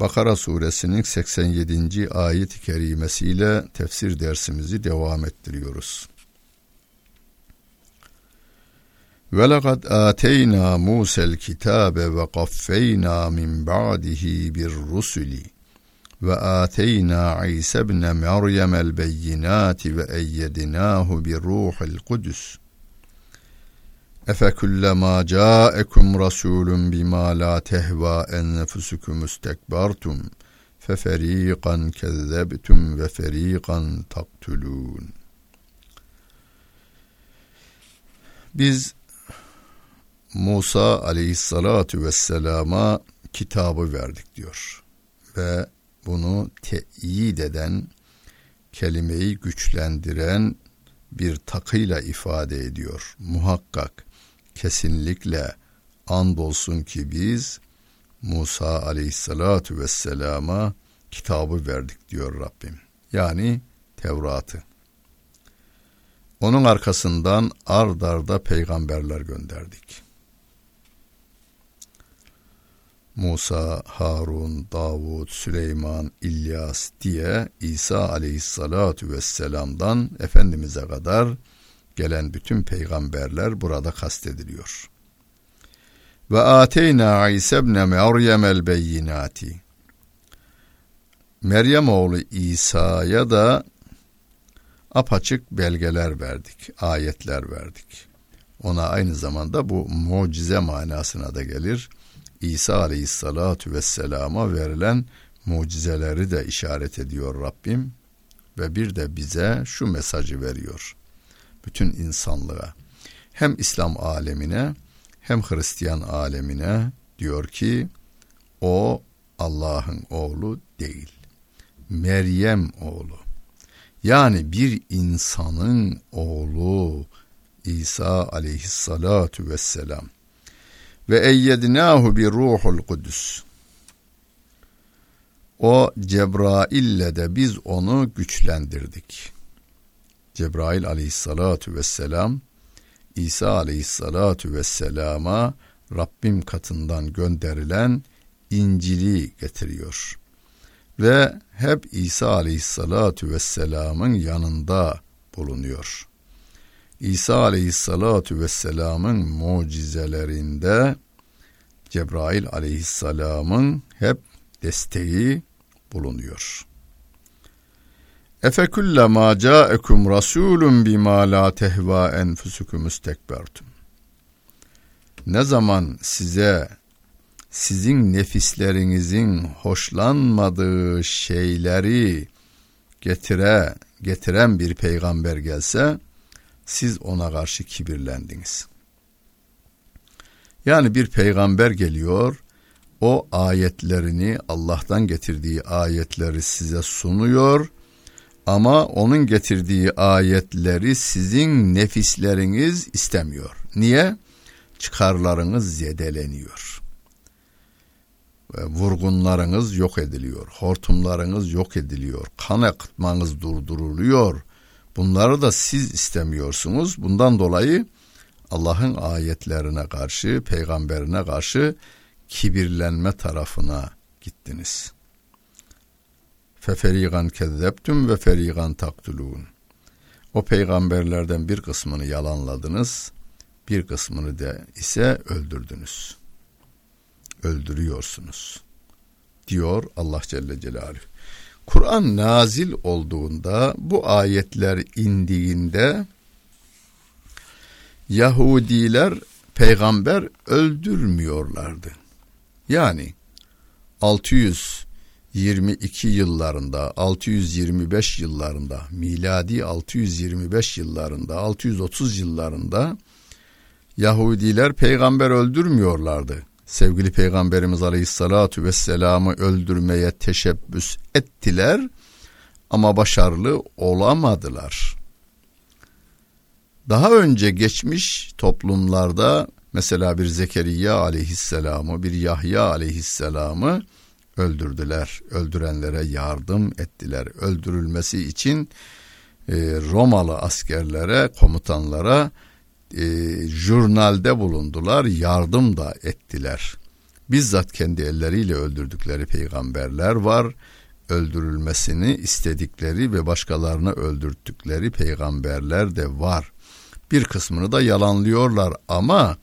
Bakara suresinin 87. ayet-i kerimesiyle tefsir dersimizi devam ettiriyoruz. Ve lekad ateyna Musa'l kitabe ve qaffeyna min ba'dihi bir rusuli ve ateyna İsa ibn Meryem el beyinati ve eyyednahu bi ruhil kudüs. Efe kullama ca'ekum rasulun bima la tehva enfusukum istekbartum fe feriqan kezzebtum ve feriqan taktulun. Biz Musa aleyhissalatu vesselama kitabı verdik diyor. Ve bunu teyit eden, kelimeyi güçlendiren bir takıyla ifade ediyor. Muhakkak kesinlikle andolsun ki biz Musa aleyhissalatu vesselama kitabı verdik diyor Rabbim. Yani Tevrat'ı. Onun arkasından ard arda peygamberler gönderdik. Musa, Harun, Davud, Süleyman, İlyas diye İsa aleyhissalatu vesselam'dan Efendimiz'e kadar gelen bütün peygamberler burada kastediliyor. Ve ateyna İsa ibn Meryem el beyinati. Meryem oğlu İsa'ya da apaçık belgeler verdik, ayetler verdik. Ona aynı zamanda bu mucize manasına da gelir. İsa aleyhissalatu vesselama verilen mucizeleri de işaret ediyor Rabbim ve bir de bize şu mesajı veriyor bütün insanlığa hem İslam alemine hem Hristiyan alemine diyor ki o Allah'ın oğlu değil. Meryem oğlu. Yani bir insanın oğlu İsa aleyhissalatu vesselam. Ve eyyednahu bir ruhul kudüs. O Cebrail'le de biz onu güçlendirdik. Cebrail aleyhissalatu vesselam İsa aleyhissalatu vesselama Rabbim katından gönderilen İncil'i getiriyor. Ve hep İsa aleyhissalatu vesselamın yanında bulunuyor. İsa aleyhissalatu vesselamın mucizelerinde Cebrail aleyhisselamın hep desteği bulunuyor. Efe kullama ca'ekum rasulun bima la tehva enfusukum istekbertum. Ne zaman size sizin nefislerinizin hoşlanmadığı şeyleri getire getiren bir peygamber gelse siz ona karşı kibirlendiniz. Yani bir peygamber geliyor, o ayetlerini Allah'tan getirdiği ayetleri size sunuyor ama onun getirdiği ayetleri sizin nefisleriniz istemiyor. Niye? Çıkarlarınız zedeleniyor. Ve vurgunlarınız yok ediliyor. Hortumlarınız yok ediliyor. Kan akıtmanız durduruluyor. Bunları da siz istemiyorsunuz. Bundan dolayı Allah'ın ayetlerine karşı, peygamberine karşı kibirlenme tarafına gittiniz.'' Feferigan kezzeptüm ve ferigan taktulun. O peygamberlerden bir kısmını yalanladınız, bir kısmını da ise öldürdünüz. Öldürüyorsunuz. Diyor Allah Celle Celaluhu. Kur'an nazil olduğunda bu ayetler indiğinde Yahudiler peygamber öldürmüyorlardı. Yani 600 22 yıllarında, 625 yıllarında, miladi 625 yıllarında, 630 yıllarında Yahudiler peygamber öldürmüyorlardı. Sevgili Peygamberimiz Aleyhissalatu Vesselam'ı öldürmeye teşebbüs ettiler. ama başarılı olamadılar. Daha önce geçmiş toplumlarda mesela bir Zekeriya aleyhisselamı, bir Yahya aleyhisselamı öldürdüler. Öldürenlere yardım ettiler. Öldürülmesi için e, Romalı askerlere, komutanlara e, jurnalde bulundular, yardım da ettiler. Bizzat kendi elleriyle öldürdükleri peygamberler var. Öldürülmesini istedikleri ve başkalarını öldürttükleri peygamberler de var. Bir kısmını da yalanlıyorlar ama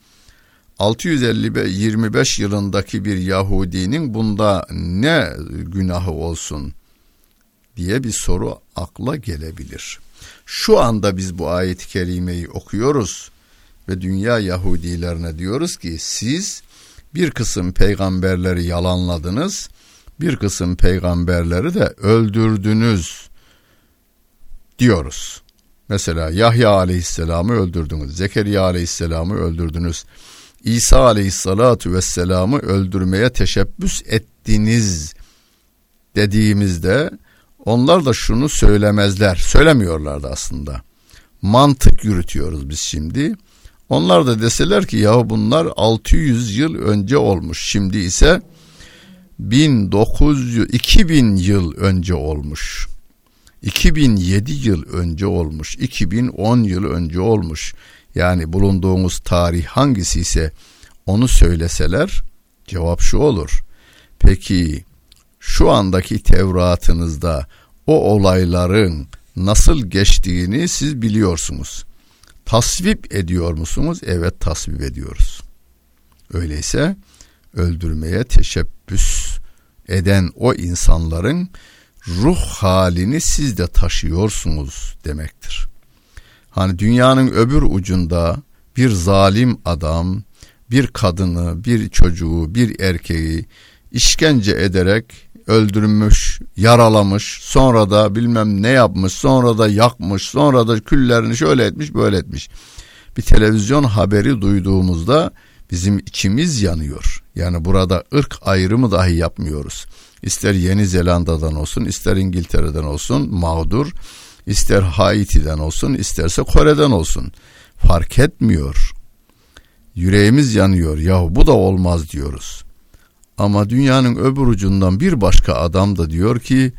625 yılındaki bir Yahudinin bunda ne günahı olsun diye bir soru akla gelebilir. Şu anda biz bu ayet-i kerimeyi okuyoruz ve dünya Yahudilerine diyoruz ki siz bir kısım peygamberleri yalanladınız, bir kısım peygamberleri de öldürdünüz diyoruz. Mesela Yahya aleyhisselamı öldürdünüz, Zekeriya aleyhisselamı öldürdünüz, İsa aleyhissalatu vesselamı öldürmeye teşebbüs ettiniz dediğimizde onlar da şunu söylemezler. Söylemiyorlardı aslında. Mantık yürütüyoruz biz şimdi. Onlar da deseler ki ya bunlar 600 yıl önce olmuş. Şimdi ise 1900 2000 yıl önce olmuş. 2007 yıl önce olmuş. 2010 yıl önce olmuş. Yani bulunduğumuz tarih hangisi ise onu söyleseler cevap şu olur. Peki şu andaki Tevratınızda o olayların nasıl geçtiğini siz biliyorsunuz. Tasvip ediyor musunuz? Evet tasvip ediyoruz. Öyleyse öldürmeye teşebbüs eden o insanların ruh halini siz de taşıyorsunuz demektir. Hani dünyanın öbür ucunda bir zalim adam bir kadını, bir çocuğu, bir erkeği işkence ederek öldürmüş, yaralamış, sonra da bilmem ne yapmış, sonra da yakmış, sonra da küllerini şöyle etmiş, böyle etmiş. Bir televizyon haberi duyduğumuzda bizim içimiz yanıyor. Yani burada ırk ayrımı dahi yapmıyoruz. İster Yeni Zelanda'dan olsun, ister İngiltere'den olsun mağdur, ister Haiti'den olsun, isterse Kore'den olsun. Fark etmiyor. Yüreğimiz yanıyor. Yahu bu da olmaz diyoruz. Ama dünyanın öbür ucundan bir başka adam da diyor ki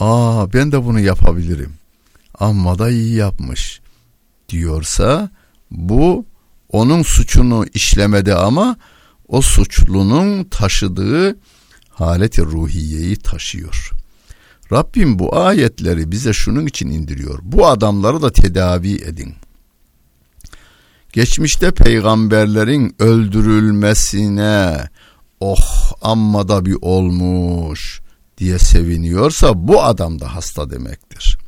aa ben de bunu yapabilirim. Amma da iyi yapmış diyorsa bu onun suçunu işlemedi ama o suçlunun taşıdığı haleti ruhiyeyi taşıyor. Rabbim bu ayetleri bize şunun için indiriyor. Bu adamları da tedavi edin. Geçmişte peygamberlerin öldürülmesine oh amma da bir olmuş diye seviniyorsa bu adam da hasta demektir.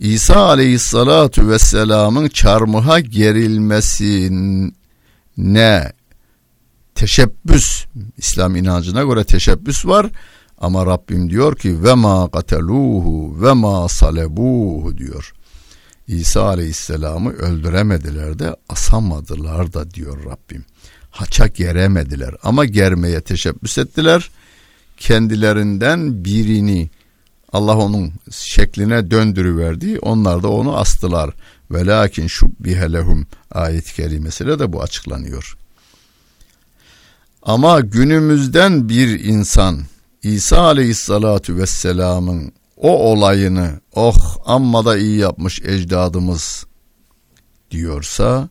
İsa aleyhissalatu vesselamın çarmıha gerilmesine teşebbüs İslam inancına göre teşebbüs var ama Rabbim diyor ki ve ma kateluhu ve ma salebuhu diyor. İsa aleyhisselamı öldüremediler de asamadılar da diyor Rabbim haça geremediler ama germeye teşebbüs ettiler. Kendilerinden birini Allah onun şekline döndürüverdi. Onlar da onu astılar. Ve lakin şu bihelehum ayet-i kerimesiyle de bu açıklanıyor. Ama günümüzden bir insan İsa aleyhissalatu vesselamın o olayını oh amma da iyi yapmış ecdadımız diyorsa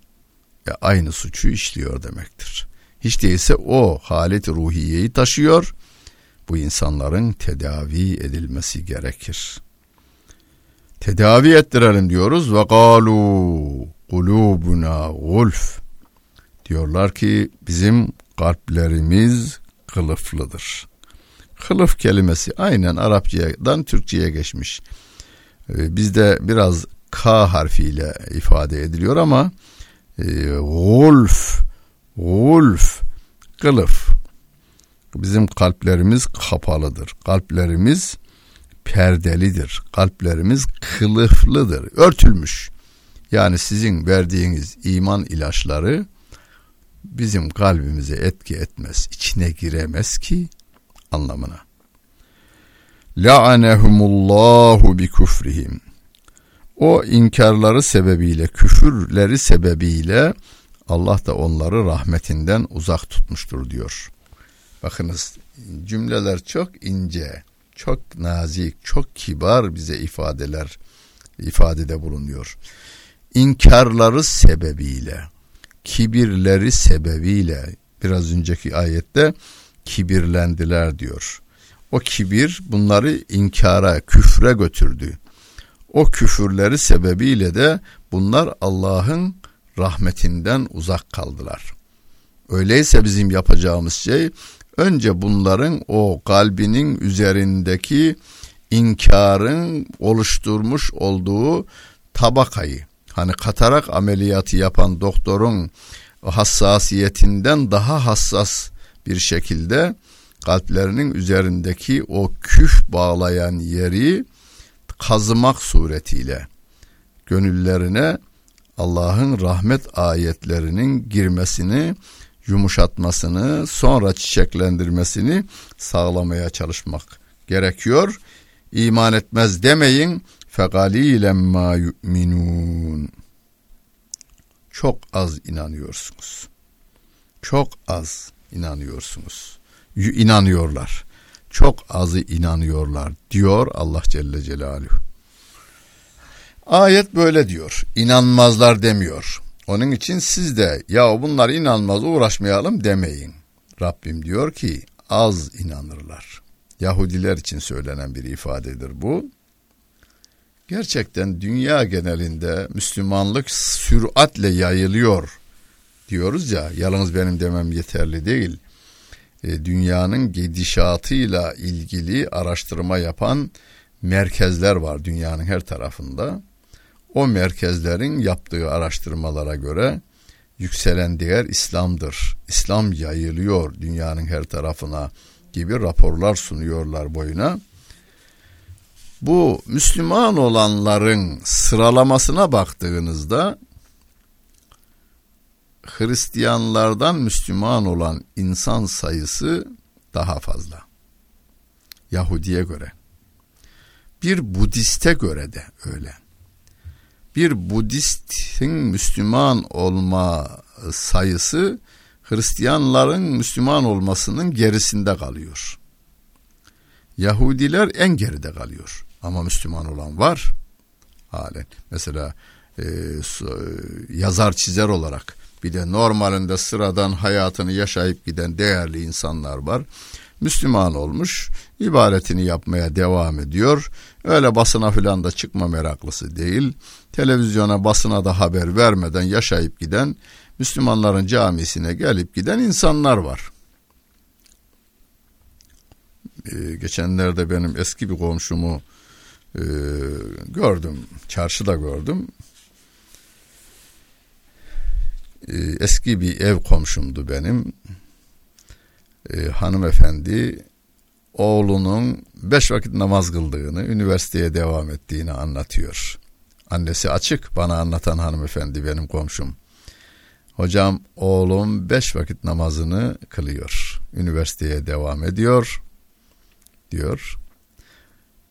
e, aynı suçu işliyor demektir. Hiç değilse o halet ruhiyeyi taşıyor. Bu insanların tedavi edilmesi gerekir. Tedavi ettirelim diyoruz ve galu kulubuna gulf diyorlar ki bizim kalplerimiz kılıflıdır. Kılıf kelimesi aynen Arapçadan Türkçe'ye geçmiş. Ee, bizde biraz K harfiyle ifade ediliyor ama gulf, gulf, kılıf. Bizim kalplerimiz kapalıdır. Kalplerimiz perdelidir. Kalplerimiz kılıflıdır, örtülmüş. Yani sizin verdiğiniz iman ilaçları bizim kalbimize etki etmez, içine giremez ki anlamına. la'anehumullahu bi kufrihim. O inkarları sebebiyle, küfürleri sebebiyle Allah da onları rahmetinden uzak tutmuştur diyor. Bakınız cümleler çok ince, çok nazik, çok kibar bize ifadeler ifadede bulunuyor. İnkarları sebebiyle, kibirleri sebebiyle biraz önceki ayette kibirlendiler diyor. O kibir bunları inkara, küfre götürdü. O küfürleri sebebiyle de bunlar Allah'ın rahmetinden uzak kaldılar. Öyleyse bizim yapacağımız şey önce bunların o kalbinin üzerindeki inkarın oluşturmuş olduğu tabakayı hani katarak ameliyatı yapan doktorun hassasiyetinden daha hassas bir şekilde kalplerinin üzerindeki o küf bağlayan yeri kazımak suretiyle gönüllerine Allah'ın rahmet ayetlerinin girmesini, yumuşatmasını, sonra çiçeklendirmesini sağlamaya çalışmak gerekiyor. İman etmez demeyin. Fekalilen ma yu'minun. Çok az inanıyorsunuz. Çok az inanıyorsunuz. İnanıyorlar. Çok azı inanıyorlar diyor Allah Celle Celaluhu. Ayet böyle diyor. İnanmazlar demiyor. Onun için siz de ya bunlar inanmaz uğraşmayalım demeyin. Rabbim diyor ki az inanırlar. Yahudiler için söylenen bir ifadedir bu. Gerçekten dünya genelinde Müslümanlık süratle yayılıyor diyoruz ya. Yalnız benim demem yeterli değil. E, dünyanın gidişatıyla ilgili araştırma yapan merkezler var dünyanın her tarafında. O merkezlerin yaptığı araştırmalara göre yükselen değer İslam'dır. İslam yayılıyor dünyanın her tarafına gibi raporlar sunuyorlar boyuna. Bu Müslüman olanların sıralamasına baktığınızda Hristiyanlardan Müslüman olan insan sayısı daha fazla. Yahudiye göre. Bir Budiste göre de öyle. Bir Budistin Müslüman olma sayısı Hristiyanların Müslüman olmasının gerisinde kalıyor. Yahudiler en geride kalıyor. Ama Müslüman olan var. Halen. Mesela e, yazar çizer olarak bir de normalinde sıradan hayatını yaşayıp giden değerli insanlar var. Müslüman olmuş, ibadetini yapmaya devam ediyor. Öyle basına filan da çıkma meraklısı değil. Televizyona, basına da haber vermeden yaşayıp giden, Müslümanların camisine gelip giden insanlar var. Ee, geçenlerde benim eski bir komşumu e, gördüm, çarşıda gördüm. Ee, eski bir ev komşumdu benim. Ee, hanımefendi oğlunun beş vakit namaz kıldığını, üniversiteye devam ettiğini anlatıyor. Annesi açık bana anlatan hanımefendi benim komşum. Hocam oğlum beş vakit namazını kılıyor. Üniversiteye devam ediyor diyor.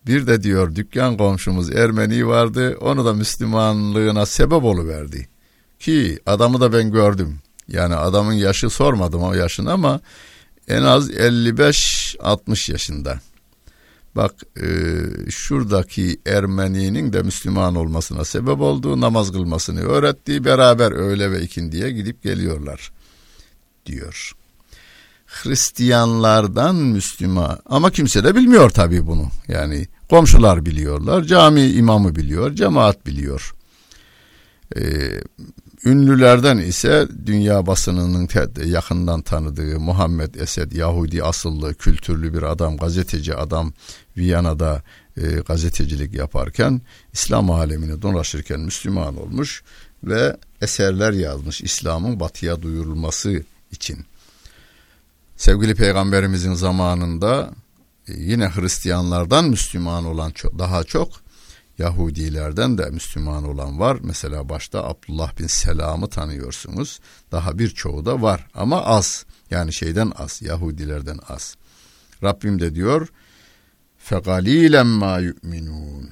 Bir de diyor dükkan komşumuz Ermeni vardı. Onu da Müslümanlığına sebep oluverdi. Ki adamı da ben gördüm. Yani adamın yaşı sormadım o yaşını ama en az 55-60 yaşında. Bak e, şuradaki Ermeninin de Müslüman olmasına sebep olduğu namaz kılmasını öğrettiği beraber öğle ve ikindiye gidip geliyorlar diyor. Hristiyanlardan Müslüman ama kimse de bilmiyor tabii bunu. Yani komşular biliyorlar, cami imamı biliyor, cemaat biliyor. Ee, ünlülerden ise dünya basınının yakından tanıdığı Muhammed Esed Yahudi asıllı kültürlü bir adam, gazeteci adam Viyana'da e, gazetecilik yaparken İslam alemini dolaşırken Müslüman olmuş ve eserler yazmış İslam'ın batıya duyurulması için. Sevgili peygamberimizin zamanında e, yine Hristiyanlardan Müslüman olan çok, daha çok Yahudilerden de Müslüman olan var. Mesela başta Abdullah bin Selam'ı tanıyorsunuz. Daha birçoğu da var ama az. Yani şeyden az, Yahudilerden az. Rabbim de diyor fegalilen ma yu'minun.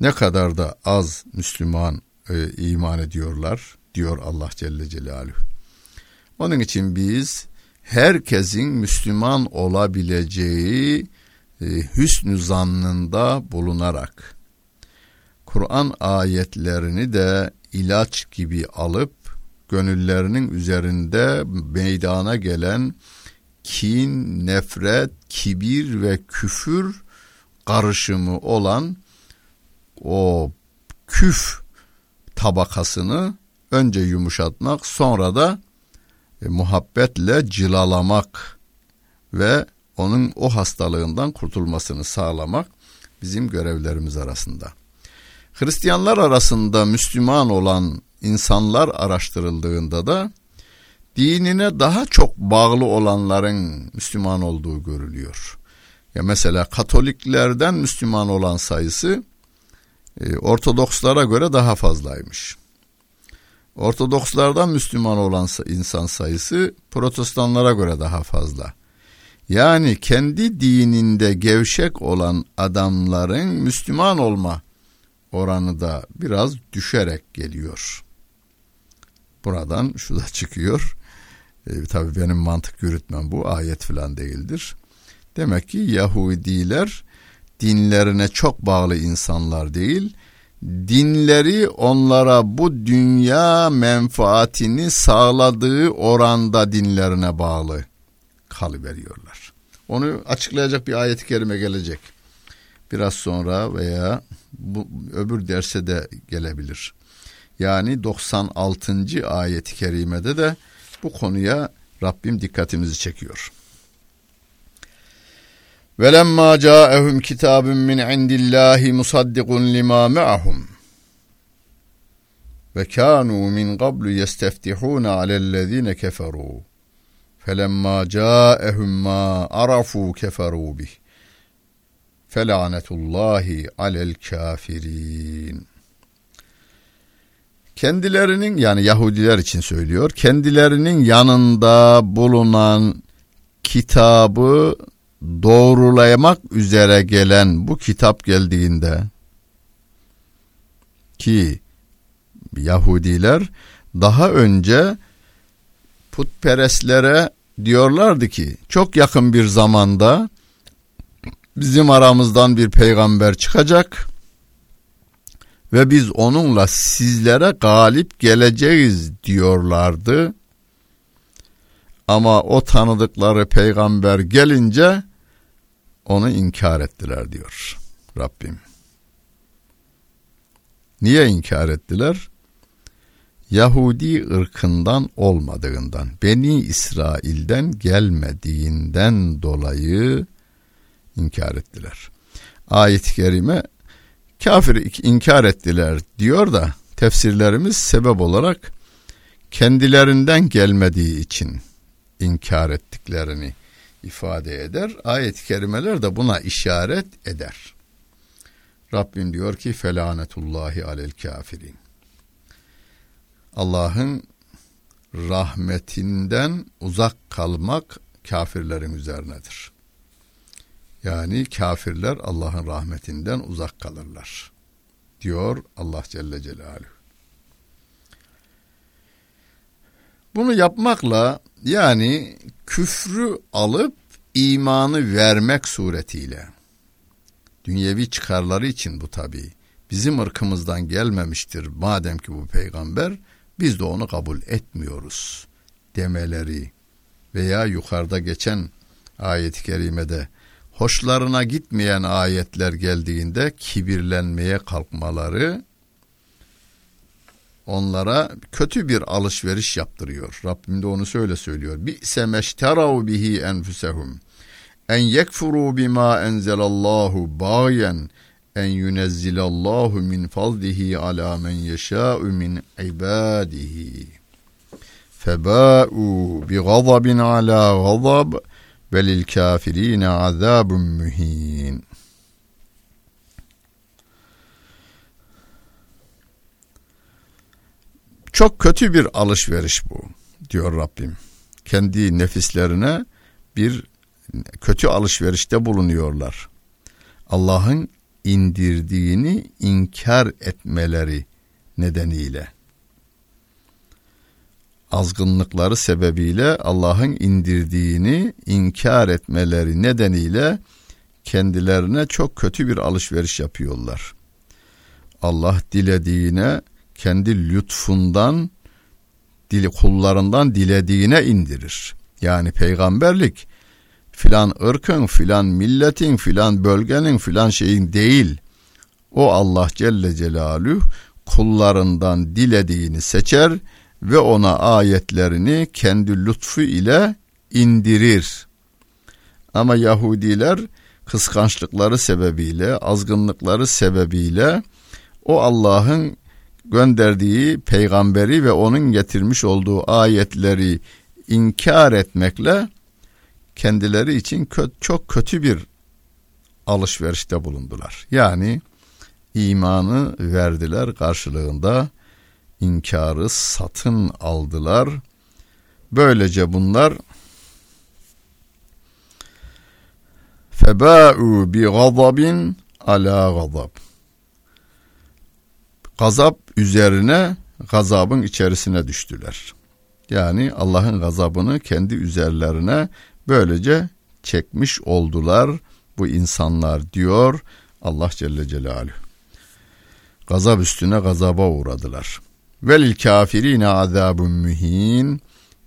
Ne kadar da az Müslüman e, iman ediyorlar diyor Allah Celle Celaluhu. Onun için biz herkesin Müslüman olabileceği e, hüsnü zannında bulunarak Kur'an ayetlerini de ilaç gibi alıp gönüllerinin üzerinde meydana gelen kin, nefret, kibir ve küfür karışımı olan o küf tabakasını önce yumuşatmak sonra da e, muhabbetle cilalamak ve onun o hastalığından kurtulmasını sağlamak bizim görevlerimiz arasında. Hristiyanlar arasında Müslüman olan insanlar araştırıldığında da dinine daha çok bağlı olanların Müslüman olduğu görülüyor. Ya mesela Katoliklerden Müslüman olan sayısı e, Ortodokslara göre daha fazlaymış. Ortodokslardan Müslüman olan insan sayısı Protestanlara göre daha fazla. Yani kendi dininde gevşek olan adamların Müslüman olma oranı da biraz düşerek geliyor. Buradan şu da çıkıyor. E, tabii benim mantık yürütmem bu ayet falan değildir. Demek ki Yahudiler dinlerine çok bağlı insanlar değil, dinleri onlara bu dünya menfaatini sağladığı oranda dinlerine bağlı kalıveriyorlar. Onu açıklayacak bir ayet-i kerime gelecek. Biraz sonra veya bu öbür derse de gelebilir. Yani 96. ayet-i kerimede de bu konuya Rabbim dikkatimizi çekiyor. Velemma ca'ehum kitabun min indillahi musaddiqun lima ma'ahum ve kanu min qablu yesteftihuna alellezine keferu felemma ca'ehum ma arafu keferu bih. Felanetullahi alel kafirin kendilerinin yani Yahudiler için söylüyor kendilerinin yanında bulunan kitabı doğrulamak üzere gelen bu kitap geldiğinde ki Yahudiler daha önce putperestlere diyorlardı ki çok yakın bir zamanda bizim aramızdan bir peygamber çıkacak ve biz onunla sizlere galip geleceğiz diyorlardı. Ama o tanıdıkları peygamber gelince onu inkar ettiler diyor Rabbim. Niye inkar ettiler? Yahudi ırkından olmadığından, Beni İsrail'den gelmediğinden dolayı inkar ettiler. Ayet-i kerime kafir inkar ettiler diyor da tefsirlerimiz sebep olarak kendilerinden gelmediği için inkar ettiklerini ifade eder. Ayet-i kerimeler de buna işaret eder. Rabbim diyor ki felanetullahi alel kafirin. Allah'ın rahmetinden uzak kalmak kafirlerin üzerinedir. Yani kafirler Allah'ın rahmetinden uzak kalırlar. Diyor Allah Celle Celaluhu. Bunu yapmakla yani küfrü alıp imanı vermek suretiyle dünyevi çıkarları için bu tabi bizim ırkımızdan gelmemiştir madem ki bu peygamber biz de onu kabul etmiyoruz demeleri veya yukarıda geçen ayet-i kerimede hoşlarına gitmeyen ayetler geldiğinde kibirlenmeye kalkmaları onlara kötü bir alışveriş yaptırıyor. Rabbim de onu söyle söylüyor. Bi semeşterav bihi enfusehum en yekfuru bima enzelallahu bayen en yunezzilallahu min fadlihi ala men yeşâ'u min ibadihi. Febâ'u bi gazabin ala gazab ve lil kafirine azabun mühin. Çok kötü bir alışveriş bu diyor Rabbim. Kendi nefislerine bir kötü alışverişte bulunuyorlar. Allah'ın indirdiğini inkar etmeleri nedeniyle azgınlıkları sebebiyle Allah'ın indirdiğini inkar etmeleri nedeniyle kendilerine çok kötü bir alışveriş yapıyorlar. Allah dilediğine kendi lütfundan dili kullarından dilediğine indirir. Yani peygamberlik filan ırkın, filan milletin, filan bölgenin, filan şeyin değil. O Allah Celle Celaluhu kullarından dilediğini seçer ve ona ayetlerini kendi lütfu ile indirir. Ama Yahudiler kıskançlıkları sebebiyle, azgınlıkları sebebiyle o Allah'ın gönderdiği peygamberi ve onun getirmiş olduğu ayetleri inkar etmekle kendileri için çok kötü bir alışverişte bulundular. Yani imanı verdiler karşılığında inkarı satın aldılar. Böylece bunlar febâ'û bi gazabin ala gazab. Gazap üzerine gazabın içerisine düştüler. Yani Allah'ın gazabını kendi üzerlerine böylece çekmiş oldular bu insanlar diyor Allah Celle Celaluhu. Gazap üstüne gazaba uğradılar. Velil kafirine azabun mühin.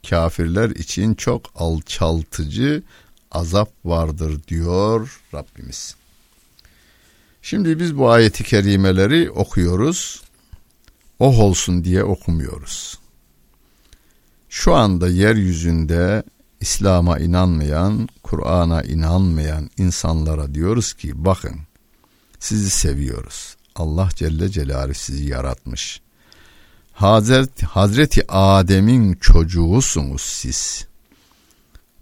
Kafirler için çok alçaltıcı azap vardır diyor Rabbimiz. Şimdi biz bu ayeti kerimeleri okuyoruz. Oh olsun diye okumuyoruz. Şu anda yeryüzünde İslam'a inanmayan, Kur'an'a inanmayan insanlara diyoruz ki bakın sizi seviyoruz. Allah Celle Celaluhu sizi yaratmış. Hazreti, Hazreti Adem'in çocuğusunuz siz.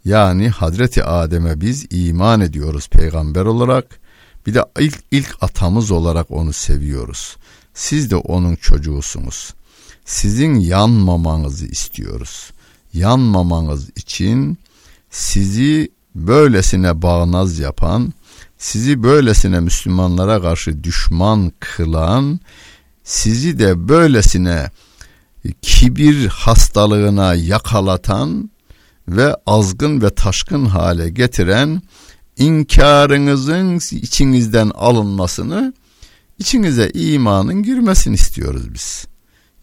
Yani Hazreti Adem'e biz iman ediyoruz peygamber olarak. Bir de ilk, ilk atamız olarak onu seviyoruz. Siz de onun çocuğusunuz. Sizin yanmamanızı istiyoruz. Yanmamanız için sizi böylesine bağnaz yapan, sizi böylesine Müslümanlara karşı düşman kılan, sizi de böylesine kibir hastalığına yakalatan ve azgın ve taşkın hale getiren inkarınızın içinizden alınmasını, içinize imanın girmesini istiyoruz biz.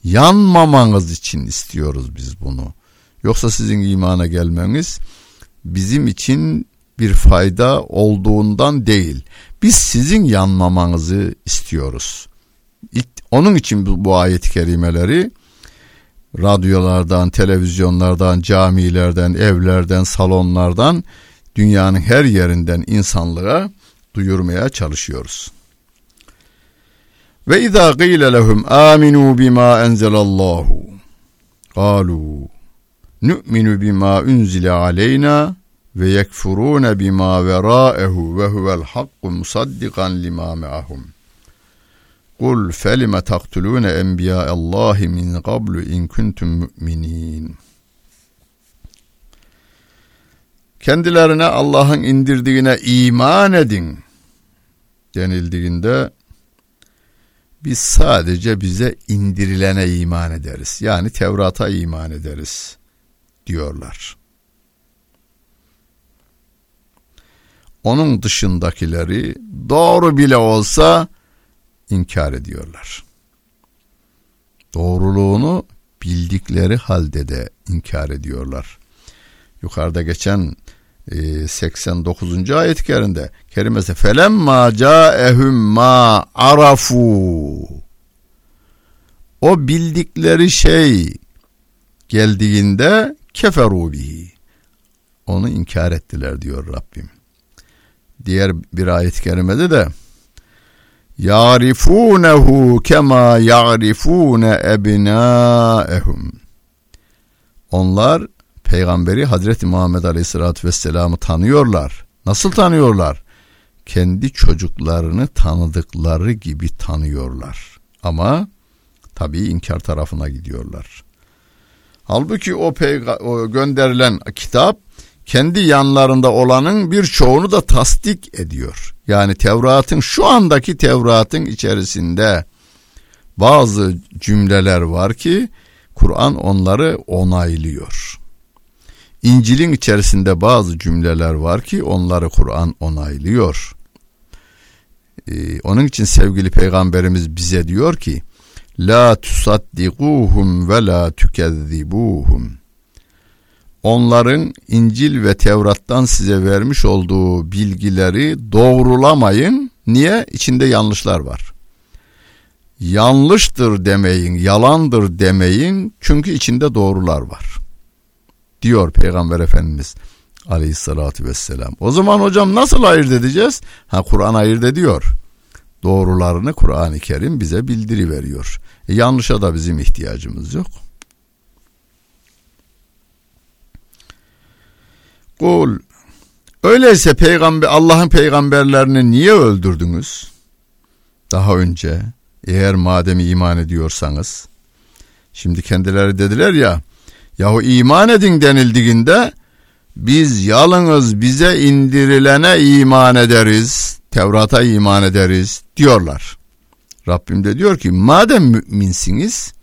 Yanmamanız için istiyoruz biz bunu. Yoksa sizin imana gelmemiz bizim için bir fayda olduğundan değil. Biz sizin yanmamanızı istiyoruz. Onun için bu, bu ayet-i kerimeleri radyolardan, televizyonlardan, camilerden, evlerden, salonlardan, dünyanın her yerinden insanlığa duyurmaya çalışıyoruz. Ve izâ gîle lehum âminû bimâ enzelallahu. Kâlû nu'minu bima unzile aleyna ve yekfurune bima verâehu ve huvel hakku musaddikan lima me'ahum. Kul felime taktulune enbiya Allahi min qablu in kuntum mu'minin. Kendilerine Allah'ın indirdiğine iman edin denildiğinde biz sadece bize indirilene iman ederiz. Yani Tevrat'a iman ederiz diyorlar. Onun dışındakileri doğru bile olsa inkar ediyorlar. Doğruluğunu bildikleri halde de inkar ediyorlar. Yukarıda geçen 89. E, ayet kerinde kerimesi felemma caehum ma arafu o bildikleri şey geldiğinde keferu bihi onu inkar ettiler diyor Rabbim. Diğer bir ayet kerimede de yarifunehu kema yarifune ebnaehum. Onlar peygamberi Hazreti Muhammed Aleyhisselatü Vesselam'ı tanıyorlar. Nasıl tanıyorlar? Kendi çocuklarını tanıdıkları gibi tanıyorlar. Ama tabii inkar tarafına gidiyorlar. Halbuki o, o gönderilen kitap kendi yanlarında olanın birçoğunu da tasdik ediyor. Yani Tevrat'ın şu andaki Tevrat'ın içerisinde bazı cümleler var ki Kur'an onları onaylıyor. İncil'in içerisinde bazı cümleler var ki onları Kur'an onaylıyor. Ee, onun için sevgili peygamberimiz bize diyor ki La tusaddikuhum ve la tükezzibuhum. Onların İncil ve Tevrat'tan size vermiş olduğu bilgileri doğrulamayın. Niye? İçinde yanlışlar var. Yanlıştır demeyin, yalandır demeyin çünkü içinde doğrular var. Diyor Peygamber Efendimiz aleyhissalatü vesselam. O zaman hocam nasıl ayırt edeceğiz? Ha Kur'an ayırt ediyor. Doğrularını Kur'an-ı Kerim bize bildiri veriyor. E, yanlışa da bizim ihtiyacımız yok. Kul öyleyse peygamber Allah'ın peygamberlerini niye öldürdünüz? Daha önce eğer madem iman ediyorsanız şimdi kendileri dediler ya yahu iman edin denildiğinde biz yalnız bize indirilene iman ederiz Tevrat'a iman ederiz diyorlar. Rabbim de diyor ki madem müminsiniz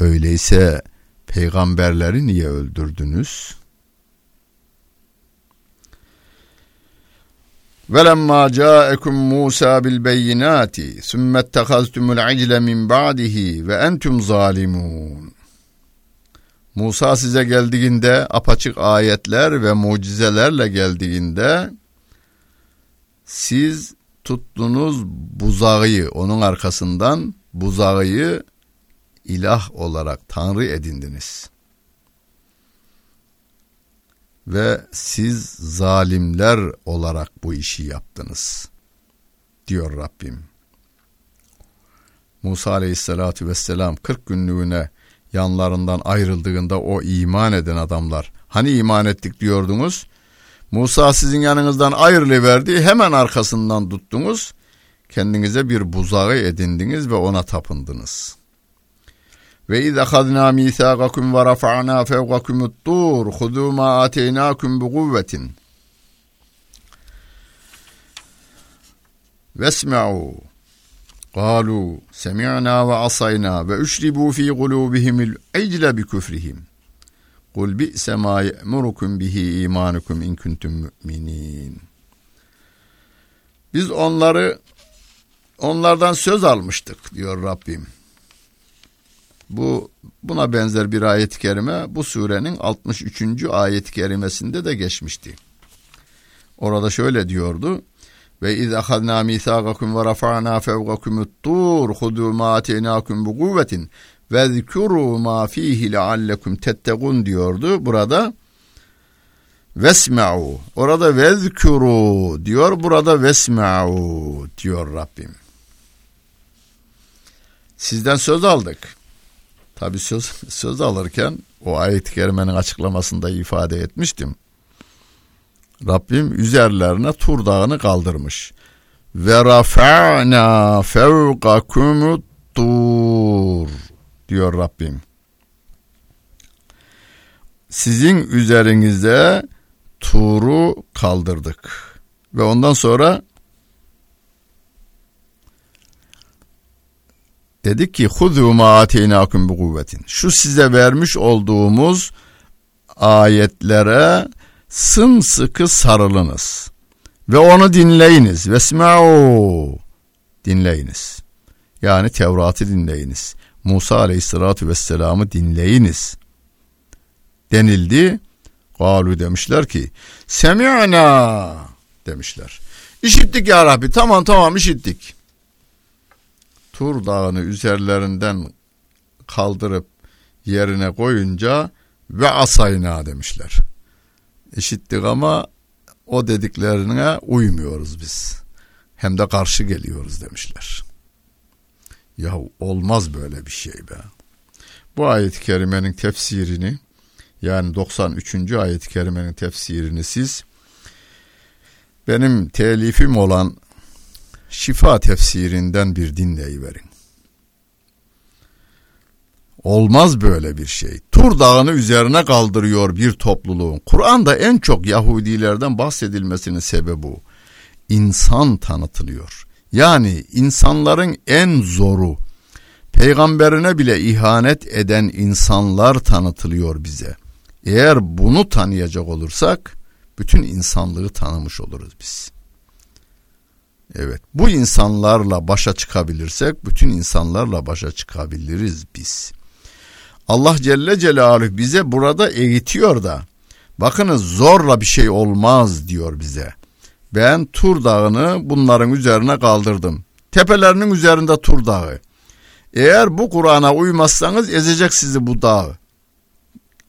öyleyse peygamberleri niye öldürdünüz? وَلَمَّا جَاءَكُمْ مُوسَى بِالْبَيِّنَاتِ ثُمَّ اتَّخَذْتُمُ الْعِجْلَ مِنْ بَعْدِهِ وَاَنْتُمْ ظَالِمُونَ Musa size geldiğinde apaçık ayetler ve mucizelerle geldiğinde siz tuttunuz buzağı onun arkasından buzağı ilah olarak tanrı edindiniz. Ve siz zalimler olarak bu işi yaptınız diyor Rabbim. Musa aleyhissalatü vesselam 40 günlüğüne yanlarından ayrıldığında o iman eden adamlar hani iman ettik diyordunuz Musa sizin yanınızdan ayrılıverdi hemen arkasından tuttunuz kendinize bir buzağı edindiniz ve ona tapındınız. Ve iz ahadna misaqakum ve rafa'na fevqakum tur hudu ma ateynakum bi kuvvetin. Vesma'u قالوا سمعنا وعصينا وأشربوا في قلوبهم العجل بكفرهم Kul bi'se ma ye'murukum bihi imanukum in kuntum mu'minin. Biz onları onlardan söz almıştık diyor Rabbim. Bu buna benzer bir ayet-i kerime bu surenin 63. ayet-i kerimesinde de geçmişti. Orada şöyle diyordu. Ve iz ahadna misagakum ve rafa'na fevgakumut-tur hudu ma ateynakum bi kuvvetin ve zikuru ma fihi leallekum tettegun diyordu. Burada vesma'u. Orada vezkuru diyor. Burada vesma'u diyor Rabbim. Sizden söz aldık. Tabi söz, söz alırken o ayet-i kerimenin açıklamasında ifade etmiştim. Rabbim üzerlerine Tur Dağı'nı kaldırmış. Ve rafa'na fevkakumut tur diyor Rabbim. Sizin üzerinize Tur'u kaldırdık. Ve ondan sonra dedik ki huzu ma ateynakum bi kuvvetin. Şu size vermiş olduğumuz ayetlere sımsıkı sarılınız ve onu dinleyiniz. Vesma'u dinleyiniz. Yani Tevrat'ı dinleyiniz. Musa aleyhissalatü vesselam'ı dinleyiniz denildi. Galu demişler ki semi'na demişler. İşittik ya Rabbi tamam tamam işittik. Tur dağını üzerlerinden kaldırıp yerine koyunca ve asayna demişler. İşittik ama o dediklerine uymuyoruz biz. Hem de karşı geliyoruz demişler. Ya olmaz böyle bir şey be. Bu ayet-i kerimenin tefsirini yani 93. ayet-i kerimenin tefsirini siz benim telifim olan şifa tefsirinden bir dinleyiverin. Olmaz böyle bir şey. Tur dağını üzerine kaldırıyor bir topluluğun. Kur'an'da en çok Yahudilerden bahsedilmesinin sebebi bu. İnsan tanıtılıyor. Yani insanların en zoru, peygamberine bile ihanet eden insanlar tanıtılıyor bize. Eğer bunu tanıyacak olursak bütün insanlığı tanımış oluruz biz. Evet bu insanlarla başa çıkabilirsek bütün insanlarla başa çıkabiliriz biz. Allah Celle Celaluhu bize burada eğitiyor da bakınız zorla bir şey olmaz diyor bize. Ben Tur Dağı'nı bunların üzerine kaldırdım. Tepelerinin üzerinde Tur Dağı. Eğer bu Kur'an'a uymazsanız ezecek sizi bu dağ.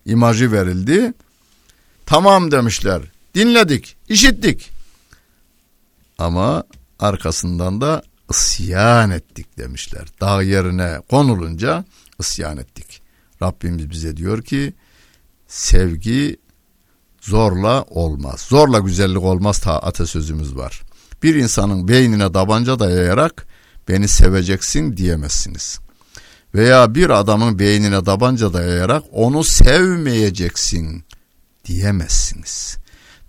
İmajı verildi. Tamam demişler. Dinledik, işittik. Ama arkasından da isyan ettik demişler. Dağ yerine konulunca isyan ettik. Rabbimiz bize diyor ki sevgi zorla olmaz. Zorla güzellik olmaz ta atasözümüz var. Bir insanın beynine tabanca dayayarak beni seveceksin diyemezsiniz. Veya bir adamın beynine tabanca dayayarak onu sevmeyeceksin diyemezsiniz.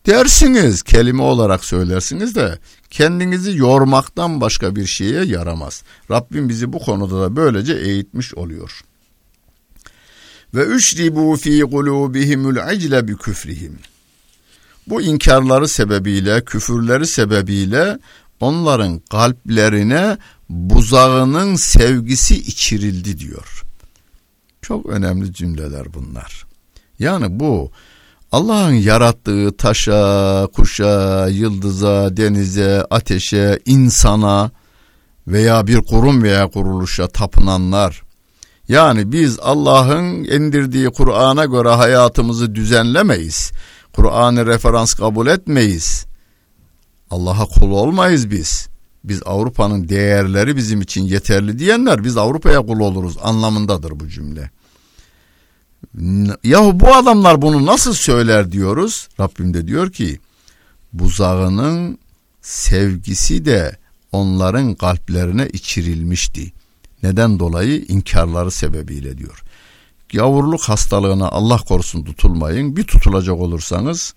Dersiniz kelime olarak söylersiniz de kendinizi yormaktan başka bir şeye yaramaz. Rabbim bizi bu konuda da böylece eğitmiş oluyor. Ve üşribu fi kulubihimul icle bi küfrihim. Bu inkarları sebebiyle, küfürleri sebebiyle onların kalplerine buzağının sevgisi içirildi diyor. Çok önemli cümleler bunlar. Yani bu Allah'ın yarattığı taşa, kuşa, yıldıza, denize, ateşe, insana veya bir kurum veya kuruluşa tapınanlar yani biz Allah'ın indirdiği Kur'an'a göre hayatımızı düzenlemeyiz. Kur'an'ı referans kabul etmeyiz. Allah'a kul olmayız biz. Biz Avrupa'nın değerleri bizim için yeterli diyenler biz Avrupa'ya kul oluruz anlamındadır bu cümle. Yahu bu adamlar bunu nasıl söyler diyoruz. Rabbim de diyor ki buzağının sevgisi de onların kalplerine içirilmişti. Neden dolayı? inkarları sebebiyle diyor. Yavurluk hastalığına Allah korusun tutulmayın. Bir tutulacak olursanız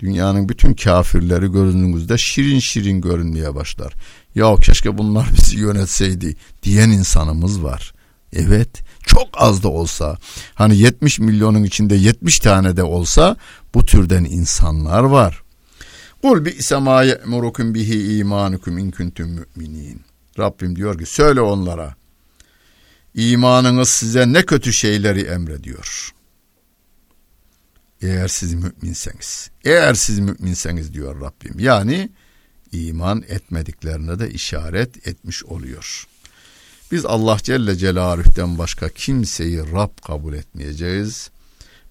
dünyanın bütün kafirleri gözünüzde şirin şirin görünmeye başlar. Ya keşke bunlar bizi yönetseydi diyen insanımız var. Evet çok az da olsa hani 70 milyonun içinde 70 tane de olsa bu türden insanlar var. Kul bi isema ye'murukum bihi imanukum in kuntum mu'minin. Rabbim diyor ki söyle onlara imanınız size ne kötü şeyleri emrediyor. Eğer siz müminseniz. Eğer siz müminseniz diyor Rabbim. Yani iman etmediklerine de işaret etmiş oluyor. Biz Allah Celle Celaluh'ten başka kimseyi Rab kabul etmeyeceğiz.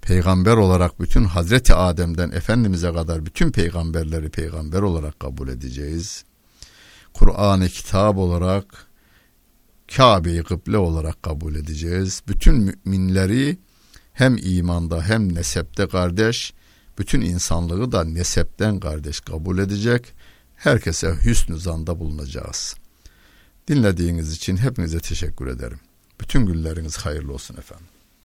Peygamber olarak bütün Hazreti Adem'den Efendimiz'e kadar bütün peygamberleri peygamber olarak kabul edeceğiz. Kur'an-ı Kitap olarak Kabe'yi kıble olarak kabul edeceğiz. Bütün müminleri hem imanda hem nesepte kardeş, bütün insanlığı da nesepten kardeş kabul edecek. Herkese hüsnü zanda bulunacağız. Dinlediğiniz için hepinize teşekkür ederim. Bütün günleriniz hayırlı olsun efendim.